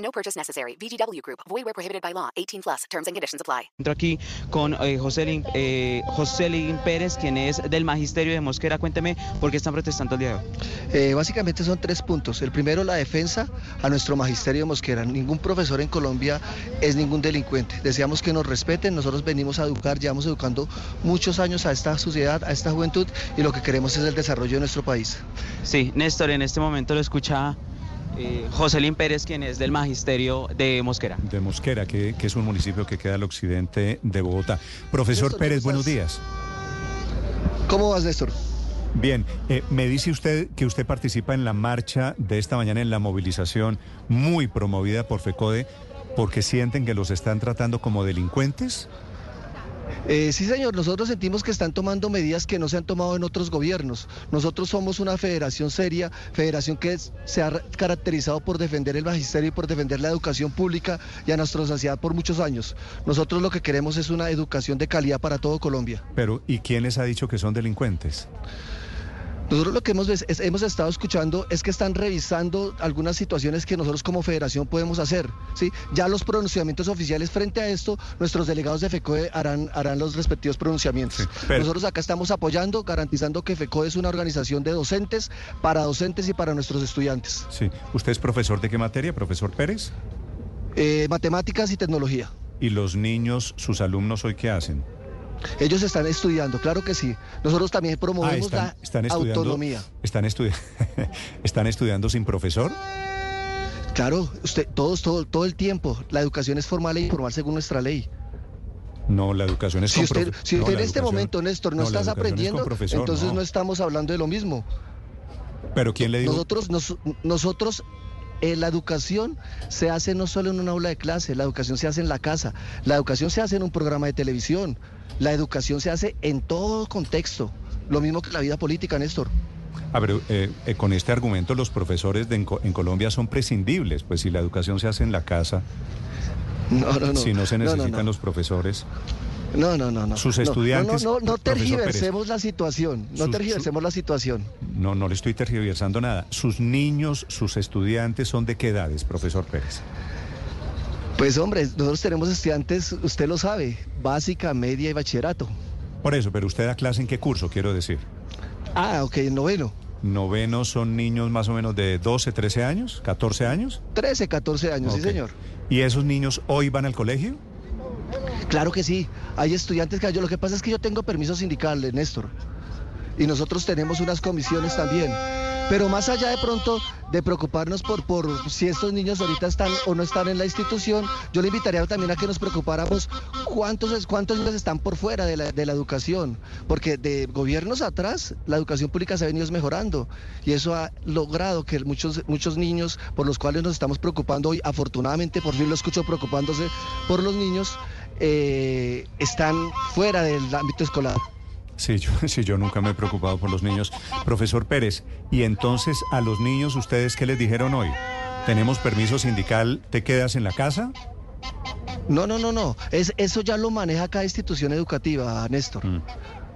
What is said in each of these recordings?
No purchase necessary. VGW Group. Void where prohibited by law. 18 plus. Terms and conditions apply. Entro aquí con eh, José, Lin, eh, José Lin Pérez, quien es del Magisterio de Mosquera. Cuénteme por qué están protestando el día de hoy. Eh, básicamente son tres puntos. El primero, la defensa a nuestro Magisterio de Mosquera. Ningún profesor en Colombia es ningún delincuente. Deseamos que nos respeten. Nosotros venimos a educar, llevamos educando muchos años a esta sociedad, a esta juventud y lo que queremos es el desarrollo de nuestro país. Sí, Néstor, en este momento lo escucha eh, José Lin Pérez, quien es del Magisterio de Mosquera. De Mosquera, que, que es un municipio que queda al occidente de Bogotá. Profesor Néstor, Pérez, ¿cómo buenos días. ¿Cómo vas, Néstor? Bien, eh, me dice usted que usted participa en la marcha de esta mañana, en la movilización muy promovida por FECODE, porque sienten que los están tratando como delincuentes. Eh, sí, señor, nosotros sentimos que están tomando medidas que no se han tomado en otros gobiernos. Nosotros somos una federación seria, federación que se ha caracterizado por defender el magisterio y por defender la educación pública y a nuestra sociedad por muchos años. Nosotros lo que queremos es una educación de calidad para todo Colombia. Pero, ¿y quién les ha dicho que son delincuentes? Nosotros lo que hemos, es- hemos estado escuchando es que están revisando algunas situaciones que nosotros como federación podemos hacer. ¿sí? Ya los pronunciamientos oficiales frente a esto, nuestros delegados de FECODE harán, harán los respectivos pronunciamientos. Sí, pero- Nosotros acá estamos apoyando, garantizando que FECODE es una organización de docentes, para docentes y para nuestros estudiantes. Sí. ¿Usted es profesor de qué materia, profesor Pérez? Eh, matemáticas y tecnología. ¿Y los niños, sus alumnos hoy qué hacen? Ellos están estudiando, claro que sí. Nosotros también promovemos Ah, están, la están estudiando. autonomía. Están, estudi- están estudiando sin profesor. Claro, usted, todos, todo, todo el tiempo. La educación es formal e informal según nuestra ley. No, la educación es Si usted, si usted en este momento, Néstor, no, estás es aprendiendo, profesor, entonces no. no. estamos hablando de lo mismo. Pero ¿quién le dijo? Nosotros, nos- nosotros eh, la educación se hace no solo en un aula de clase, la educación se hace en la casa, la educación se hace en un programa de televisión, la educación se hace en todo contexto, lo mismo que la vida política, Néstor. A ver, eh, eh, con este argumento los profesores de en, Co- en Colombia son prescindibles, pues si la educación se hace en la casa, No, no, no. si no se necesitan los profesores. No, no, no, no. Sus estudiantes, No, no, no, no tergiversemos la situación, no Sus- tergiversemos la situación. No, no le estoy tergiversando nada. Sus niños, sus estudiantes son de qué edades, profesor Pérez. Pues hombre, nosotros tenemos estudiantes, usted lo sabe, básica, media y bachillerato. Por eso, pero usted da clase en qué curso, quiero decir. Ah, ok, noveno. Novenos son niños más o menos de 12, 13 años, 14 años. 13, 14 años, sí señor. ¿Y esos niños hoy van al colegio? Claro que sí, hay estudiantes que yo, lo que pasa es que yo tengo permiso sindical, Néstor, y nosotros tenemos unas comisiones también. Pero más allá de pronto de preocuparnos por, por si estos niños ahorita están o no están en la institución, yo le invitaría también a que nos preocupáramos cuántos, cuántos niños están por fuera de la, de la educación, porque de gobiernos atrás la educación pública se ha venido mejorando y eso ha logrado que muchos, muchos niños por los cuales nos estamos preocupando hoy, afortunadamente por fin lo escucho preocupándose por los niños, eh, están fuera del ámbito escolar. Sí yo, sí, yo nunca me he preocupado por los niños. Profesor Pérez, ¿y entonces a los niños ustedes qué les dijeron hoy? ¿Tenemos permiso sindical? ¿Te quedas en la casa? No, no, no, no. Es, eso ya lo maneja cada institución educativa, Néstor. Mm.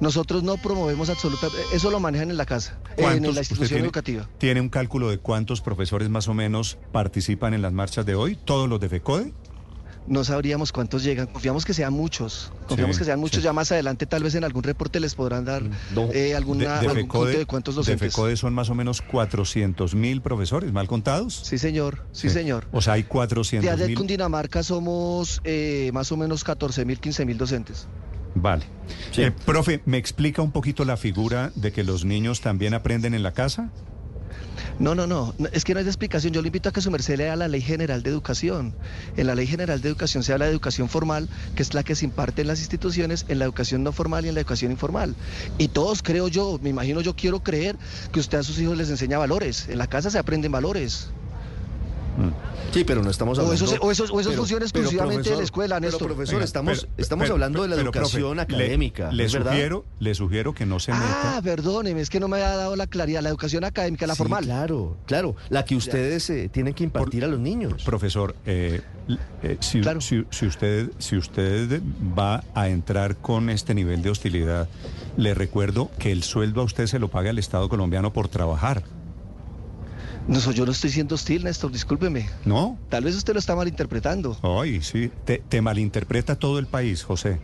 Nosotros no promovemos absolutamente, eso lo manejan en la casa, en ¿Cuántos- la institución tiene- educativa. ¿Tiene un cálculo de cuántos profesores más o menos participan en las marchas de hoy? ¿Todos los de FECODE? No sabríamos cuántos llegan. Confiamos que sean muchos. Confiamos Sí, que sean muchos. sí. Ya más adelante, tal vez en algún reporte les podrán dar eh, alguna, de, de algún conteo de cuántos de docentes. FECODE son más o menos 400 mil profesores, mal contados. Sí, señor. Sí, señor. O sea, hay De 400 allá de mil. Cundinamarca somos eh, más o menos 14 mil, 15 mil docentes. Vale. Eh, profe, ¿me explica un poquito la figura de que los niños también aprenden en la casa? No, no, no, es que no hay explicación. Yo le invito a que su merced lea la Ley General de Educación. En la Ley General de Educación se habla de educación formal, que es la que se imparte en las instituciones, en la educación no formal y en la educación informal. Y todos creo yo, me imagino yo quiero creer que usted a sus hijos les enseña valores. En la casa se aprenden valores. Sí, pero no estamos O hablando... eso, o eso, o eso pero- funciona exclusivamente de la escuela, Pero, Néstor. profesor, Venga, estamos, pero- estamos pero- hablando de la educación profe, académica, Le, le ¿es verdad? sugiero, le sugiero que no se meta. Ah, perdóneme, es que no me había dado la claridad. La educación académica, la Sí, formal. claro, claro, la que ustedes eh, tienen que impartir a los niños. Profesor, eh, eh, si, Claro. si- si usted, si usted va a entrar con este nivel de hostilidad, le recuerdo que el sueldo a usted se lo paga el Estado colombiano por trabajar, No, yo no estoy siendo hostil, Néstor, discúlpeme. ¿no? Tal vez usted lo está malinterpretando. Ay, sí, te, te malinterpreta todo el país, José.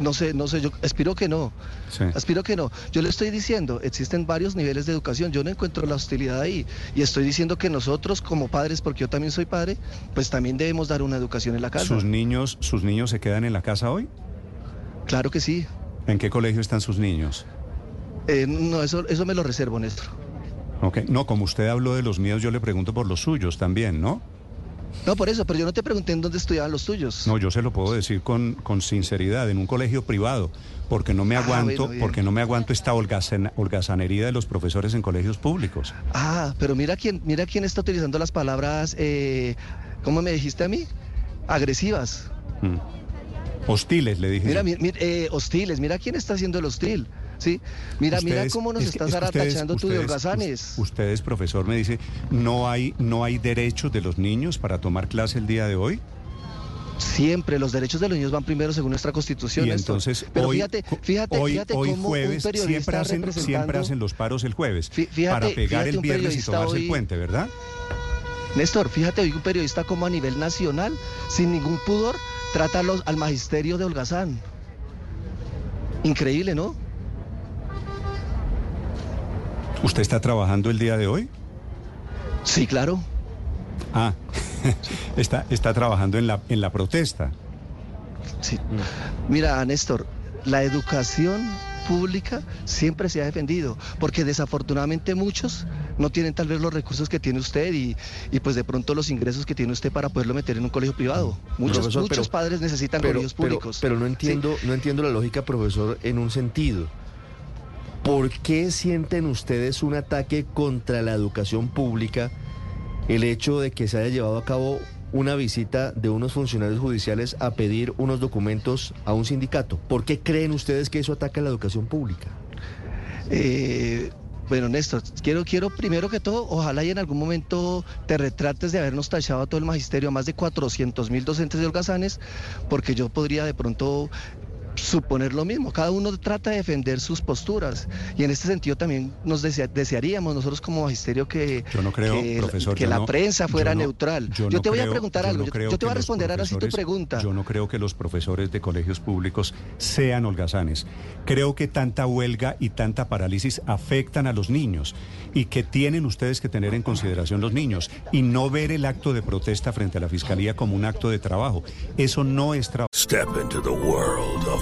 No sé, no sé, yo aspiro que no. Sí. Aspiro que no. Yo le estoy diciendo, existen varios niveles de educación. Yo no encuentro la hostilidad ahí. Y estoy diciendo que nosotros como padres, porque yo también soy padre, pues también debemos dar una educación en la casa. ¿Sus niños, ¿Sus niños se quedan en la casa hoy? Claro que sí. ¿En qué colegio están sus niños? Eh, no, eso, eso me lo reservo, Néstor. Ok, No, como usted habló de los míos, yo le pregunto por los suyos también, ¿no? No, por eso, pero yo no te pregunté en dónde estudiaban los tuyos. No, yo se lo puedo decir con, con sinceridad, en un colegio privado, porque no me Ah, aguanto, bueno, porque no me aguanto esta holgazan- holgazanería de los profesores en colegios públicos. Ah, pero mira quién, mira quién está utilizando las palabras, eh, ¿cómo me dijiste a mí? Agresivas. Mm. Hostiles, le dije. Mira, yo. mi- mi- eh, hostiles, mira quién está haciendo el hostil. ¿Sí? Mira, mira cómo nos es estás aratachando tú de holgazanes. us- Ustedes, profesor, me dice, ¿no hay, ¿no hay derechos de los niños para tomar clase el día de hoy? Siempre los derechos de los niños van primero según nuestra constitución. Y entonces Pero hoy, fíjate, fíjate, hoy, fíjate hoy cómo jueves un periodista siempre hacen, siempre hacen los paros el jueves Fí- fíjate- para pegar el viernes y tomarse el hoy- puente, ¿verdad? Néstor, fíjate hoy un periodista como a nivel nacional, sin ningún pudor, trata los- al magisterio de Holgazán. Increíble, ¿no? ¿Usted está trabajando el día de hoy? Sí, claro. Ah, está, está trabajando en la, en la protesta. Sí. Mira, Néstor, la educación pública siempre se ha defendido, porque desafortunadamente muchos no tienen tal vez los recursos que tiene usted y, y pues de pronto los ingresos que tiene usted para poderlo meter en un colegio privado. Muchos, Profesor, muchos pero- padres necesitan pero, colegios públicos. pero no Sí. entiendo, no entiendo la lógica, profesor, en un sentido. ¿Por qué sienten ustedes un ataque contra la educación pública el hecho de que se haya llevado a cabo una visita de unos funcionarios judiciales a pedir unos documentos a un sindicato? ¿Por qué creen ustedes que eso ataca a la educación pública? Eh, bueno, Néstor, quiero, quiero primero que todo, ojalá y en algún momento te retrates de habernos tachado a todo el magisterio, a más de 400 mil docentes de holgazanes, porque yo podría de pronto suponer lo mismo. Cada uno trata de defender sus posturas y en este sentido también nos desea- desearíamos nosotros como magisterio que, Yo no creo, que, profesor. que yo la no- prensa fuera yo no- neutral. Yo, no te voy a preguntar yo algo, no yo, te voy a responder ahora sí tu pregunta. Yo no creo que los profesores de colegios públicos sean holgazanes. Creo que tanta huelga y tanta parálisis afectan a los niños y que tienen ustedes que tener en consideración los niños y no ver el acto de protesta frente a la fiscalía como un acto de trabajo. Eso no es trabajo. Step into the world of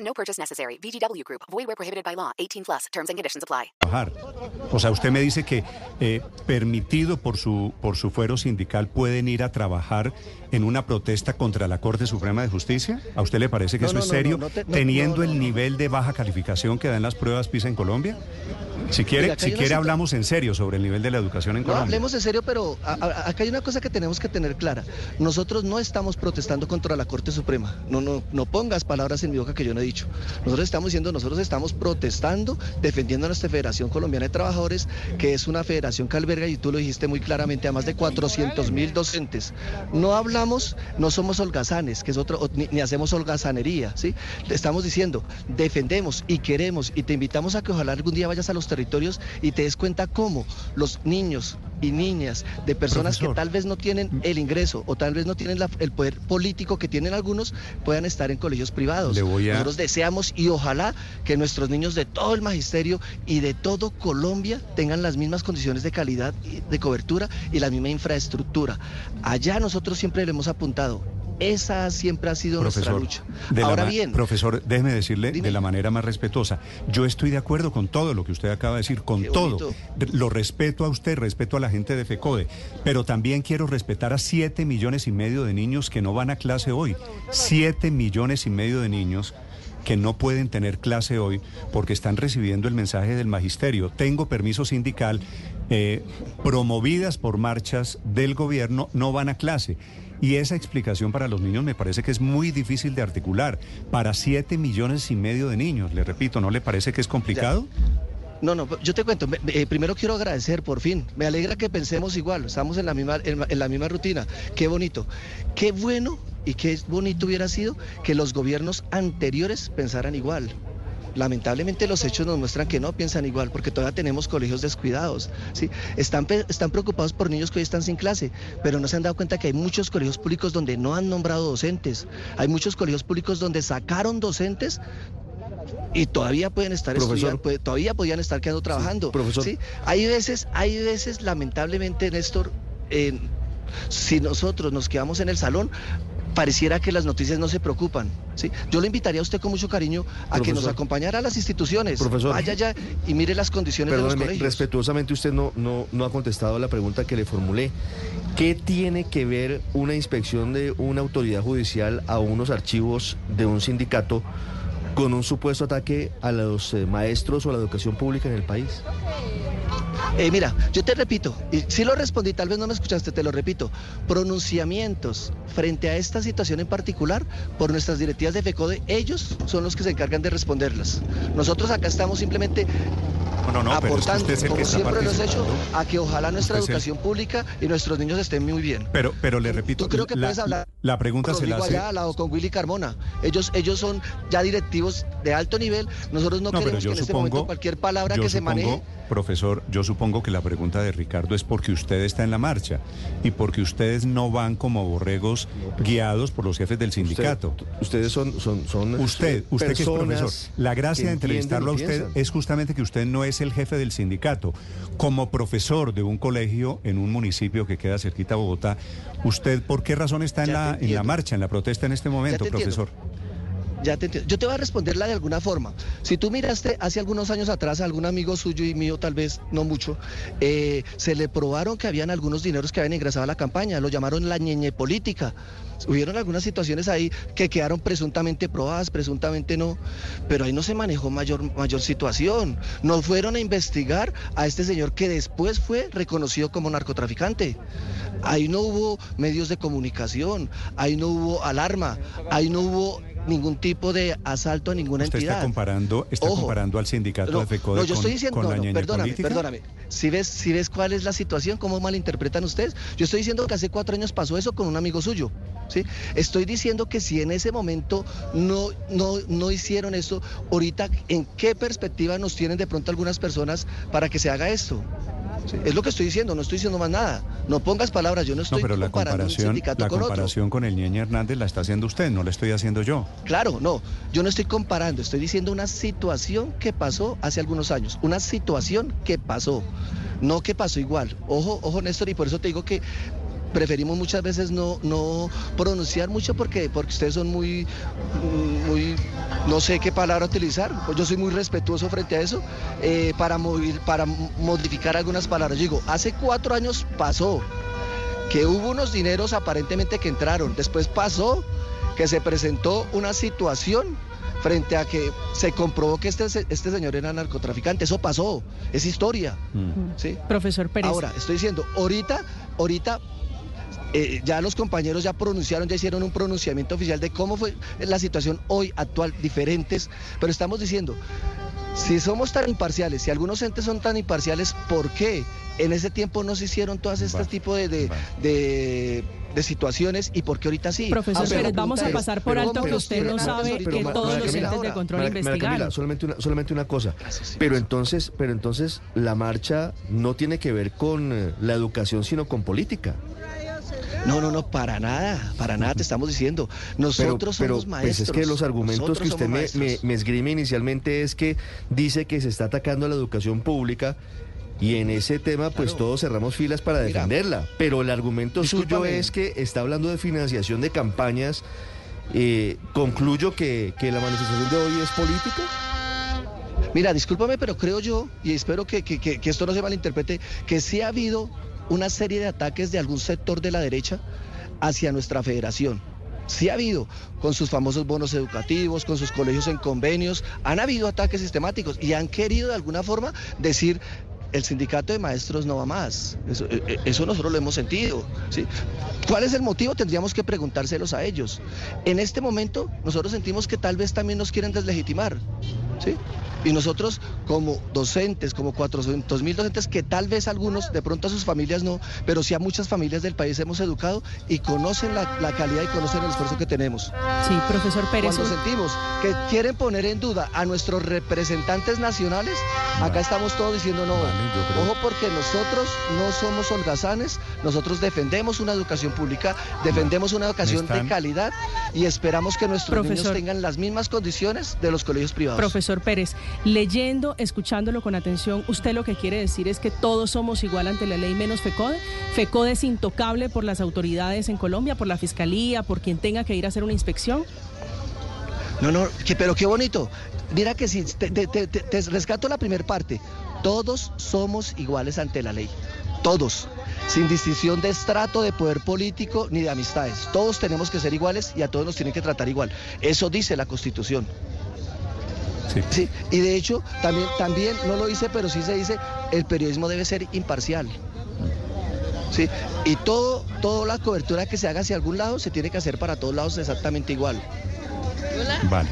No purchase necessary. VGW Group. Void where prohibited by law. 18 plus. Terms and conditions apply. trabajar. O sea, usted me dice que eh, permitido por su, por su fuero sindical pueden ir a trabajar en una protesta contra la Corte Suprema de Justicia. ¿A usted le parece que No, eso no, es serio, no, no te- no, teniendo no, no, el nivel de baja calificación que dan las pruebas PISA en Colombia? Si quiere, si quiere hablamos en serio sobre el nivel de la educación en No, Colombia. hablemos en serio, pero a- a- acá hay una cosa que tenemos que tener clara. Nosotros no estamos protestando contra la Corte Suprema. No, no, no pongas palabras en mi boca que yo no he dicho. Nosotros estamos diciendo, nosotros estamos protestando, defendiendo a nuestra Federación Colombiana de Trabajadores, que es una federación que alberga, y tú lo dijiste muy claramente, a más de 400 mil docentes. No hablamos, no somos holgazanes, que es otro, ni, ni hacemos holgazanería, ¿sí? Estamos diciendo, defendemos y queremos, y te invitamos a que ojalá algún día vayas a los territorios y te des cuenta cómo los niños y niñas de personas Profesor. que tal vez no tienen el ingreso o tal vez no tienen la- el poder político que tienen algunos puedan estar en colegios privados. Le voy a- Nosotros deseamos y ojalá que nuestros niños de todo el magisterio y de todo Colombia tengan las mismas condiciones de calidad de cobertura y la misma infraestructura. Allá nosotros siempre le hemos apuntado Esa siempre ha sido nuestra lucha. de la Ahora ma- bien, profesor, déjeme decirle Dime. de la manera más respetuosa. Yo estoy de acuerdo con todo lo que usted acaba de decir, con todo. Lo respeto a usted, respeto a la gente de FECODE, pero también quiero respetar a siete millones y medio de niños que no van a clase hoy. Siete millones y medio de niños que no pueden tener clase hoy porque están recibiendo el mensaje del magisterio. Tengo permiso sindical, eh, promovidas por marchas del gobierno, no van a clase. Y esa explicación para los niños me parece que es muy difícil de articular. Para siete millones y medio de niños, le repito, ¿no le parece que es complicado? No, no, yo te cuento. eh, primero quiero agradecer, por fin. Me alegra que pensemos igual. Estamos en la misma, en, en la misma rutina. Qué bonito. Qué bueno y qué bonito hubiera sido que los gobiernos anteriores pensaran igual. Lamentablemente los hechos nos muestran que no piensan igual, porque todavía tenemos colegios descuidados. ¿sí? Están, están preocupados por niños que hoy están sin clase, pero no se han dado cuenta que hay muchos colegios públicos donde no han nombrado docentes. Hay muchos colegios públicos donde sacaron docentes y todavía pueden estar Profesor. puede- todavía podían estar quedando trabajando. profesor. ¿sí? Hay veces, hay veces, lamentablemente, Néstor, eh, si nosotros nos quedamos en el salón, pareciera que las noticias no se preocupan. ¿sí? Yo le invitaría a usted con mucho cariño a que nos acompañara a las instituciones. Profesor. Vaya allá y mire las condiciones de los Perdóneme, colegios. respetuosamente usted no, no, no ha contestado a la pregunta que le formulé. ¿Qué tiene que ver una inspección de una autoridad judicial a unos archivos de un sindicato con un supuesto ataque a los eh, maestros o a la educación pública en el país? Eh, mira, yo te repito, y si lo respondí, tal vez no me escuchaste, te lo repito, pronunciamientos frente a esta situación en particular por nuestras directivas de FECODE, ellos son los que se encargan de responderlas. Nosotros acá estamos simplemente No, no, no, pero es que aportando, como siempre lo has hecho, a que ojalá nuestra el- educación pública y nuestros niños estén muy bien. Pero, pero le repito, Tú creo que la, puedes hablar la pregunta con se la hace... Ayala o con Willy Carmona. Ellos, ellos son ya directivos de alto nivel. Nosotros no, queremos que en este momento cualquier palabra que se maneje Profesor, yo supongo que la pregunta de Ricardo es porque usted está en la marcha y porque ustedes no van como borregos guiados por los jefes del sindicato. Usted- ustedes son, son, son Usted, usted que es profesor, la gracia de entrevistarlo a usted piensan. es justamente que usted no es el jefe del sindicato. Como profesor de un colegio en un municipio que queda cerquita a Bogotá, ¿usted por qué razón está en Ya la, en la marcha, en la protesta en este momento, entiendo. Ya te entiendo. Yo te voy a responderla de alguna forma. Si tú miraste hace algunos años atrás a algún amigo suyo y mío, tal vez no mucho, eh, se le probaron que habían algunos dineros que habían ingresado a la campaña. Lo llamaron la ñeñe política. Hubieron algunas situaciones ahí que quedaron presuntamente probadas, presuntamente no, pero ahí no se manejó mayor, mayor situación. No fueron a investigar a este señor que después fue reconocido como narcotraficante. Ahí no hubo medios de comunicación, ahí no hubo alarma, ahí no hubo ningún tipo de asalto a ninguna Usted entidad. está comparando, está Ojo. comparando al sindicato No, de FECODE no, yo con, estoy diciendo, con no, la no, ñeñe perdóname, política. perdóname. Si ves, si ves cuál es la situación, cómo malinterpretan ustedes. Yo estoy diciendo que hace cuatro años pasó eso con un amigo suyo. ¿Sí? Estoy diciendo que si en ese momento no, no, no hicieron esto, ahorita, ¿en qué perspectiva nos tienen de pronto algunas personas para que se haga esto? ¿Sí? Es lo que estoy diciendo, no estoy diciendo más nada. No pongas palabras, yo no No, estoy pero la comparando un comparación, sindicato la con otro. comparación con el Ñeñe Hernández la está haciendo usted, no la estoy haciendo yo. Claro, no, yo no estoy comparando, estoy diciendo una situación que pasó hace algunos años, una situación que pasó, no que pasó igual. Ojo, ojo Néstor, y por eso te digo que preferimos muchas veces no, no pronunciar mucho porque, porque ustedes son muy, muy, no sé qué palabra utilizar, pues yo soy muy respetuoso frente a eso, eh, para, mover- para modificar algunas palabras. Yo digo, hace cuatro años pasó, que hubo unos dineros aparentemente que entraron. Después pasó que se presentó una situación frente a que se comprobó que este, se- este señor era narcotraficante. Eso pasó, es historia. Mm. ¿sí? Profesor Pérez. Ahora, estoy diciendo, ahorita, ahorita eh, ya los compañeros ya pronunciaron, ya hicieron un pronunciamiento oficial de cómo fue la situación hoy actual, diferentes, pero estamos diciendo, si somos tan imparciales, si algunos entes son tan imparciales, ¿por qué en ese tiempo no se hicieron todas estas Vale, tipos de, de, vale. de- de situaciones y por qué ahorita sí? Profesor la Pérez, vamos a pasar por ¿pero alto que usted no sabe que Ma- todos los Camila, entes de control Camila, investigaron. solamente una, solamente una cosa. Gracias, sí, pero entonces, pero entonces la marcha no tiene que ver con eh, la educación, sino con política. No, no, no, para nada, para nada te estamos diciendo. Nosotros pero somos maestros. pues es que los argumentos que usted me, me, maestros. me esgrime inicialmente es que dice que se está atacando a la educación pública Y en ese tema, pues Claro. todos cerramos filas para Mira, defenderla. Pero el argumento suyo es que está hablando de financiación de campañas. Eh, concluyo que, que la manifestación de hoy es política. Mira, discúlpame, pero creo yo, y espero que- que esto no se malinterprete, que sí ha habido una serie de ataques de algún sector de la derecha hacia nuestra federación. Sí ha habido, con sus famosos bonos educativos, con sus colegios en convenios, han habido ataques sistemáticos y han querido de alguna forma decir, el sindicato de maestros no va más. Eso, eh, eh, nosotros lo hemos sentido. ¿Cuál es el motivo? Tendríamos que preguntárselos a ellos. En este momento nosotros sentimos que tal vez también nos quieren deslegitimar. ¿Sí? Y nosotros como docentes, como 400 mil docentes, que tal vez algunos, de pronto a sus familias no, pero sí a muchas familias del país hemos educado y conocen la, la calidad y conocen el esfuerzo que tenemos. Sí, profesor Pérez. Cuando sentimos que quieren poner en duda a nuestros representantes nacionales, acá estamos todos diciendo no. Vale, yo creo- Ojo porque nosotros no somos holgazanes, nosotros defendemos una educación pública, defendemos una educación están- de calidad y esperamos que nuestros niños tengan las mismas condiciones de los colegios privados. Profesor Pérez, leyendo, escuchándolo con atención, usted lo que quiere decir es que todos somos igual ante la ley menos FECODE. FECODE es intocable por las autoridades en Colombia, por la fiscalía, por quien tenga que ir a hacer una inspección. No, no, pero qué bonito. Mira que si te- te- te rescato la primera parte. Todos somos iguales ante la ley. Todos. Sin distinción de estrato, de poder político ni de amistades. Todos tenemos que ser iguales y a todos nos tienen que tratar igual. Eso dice la Constitución. Sí. Sí, y de hecho, también, también, no lo dice, pero sí se dice, el periodismo debe ser imparcial. Sí, y todo, toda la cobertura que se haga hacia algún lado se tiene que hacer para todos lados exactamente igual. Vale.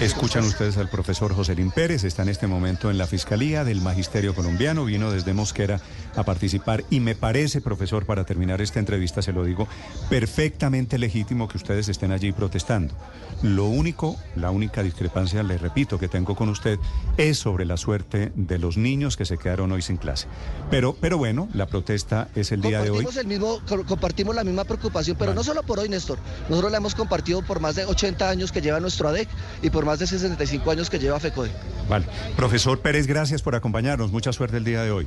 Escuchan ustedes al profesor Joselín Pérez, está en este momento en la Fiscalía del Magisterio Colombiano, vino desde Mosquera a participar y me parece, profesor, para terminar esta entrevista, se lo digo, perfectamente legítimo que ustedes estén allí protestando. Lo único, la única discrepancia, le repito, que tengo con usted es sobre la suerte de los niños que se quedaron hoy sin clase. Pero, pero bueno, la protesta es el día de hoy. Compartimos, el mismo, co- compartimos la misma preocupación, pero Vale. no solo por hoy, Néstor. Nosotros la hemos compartido por más de 80 años que lleva nuestro ADEC y por más de 65 años que lleva FECODE. Vale. Profesor Pérez, gracias por acompañarnos. Mucha suerte el día de hoy.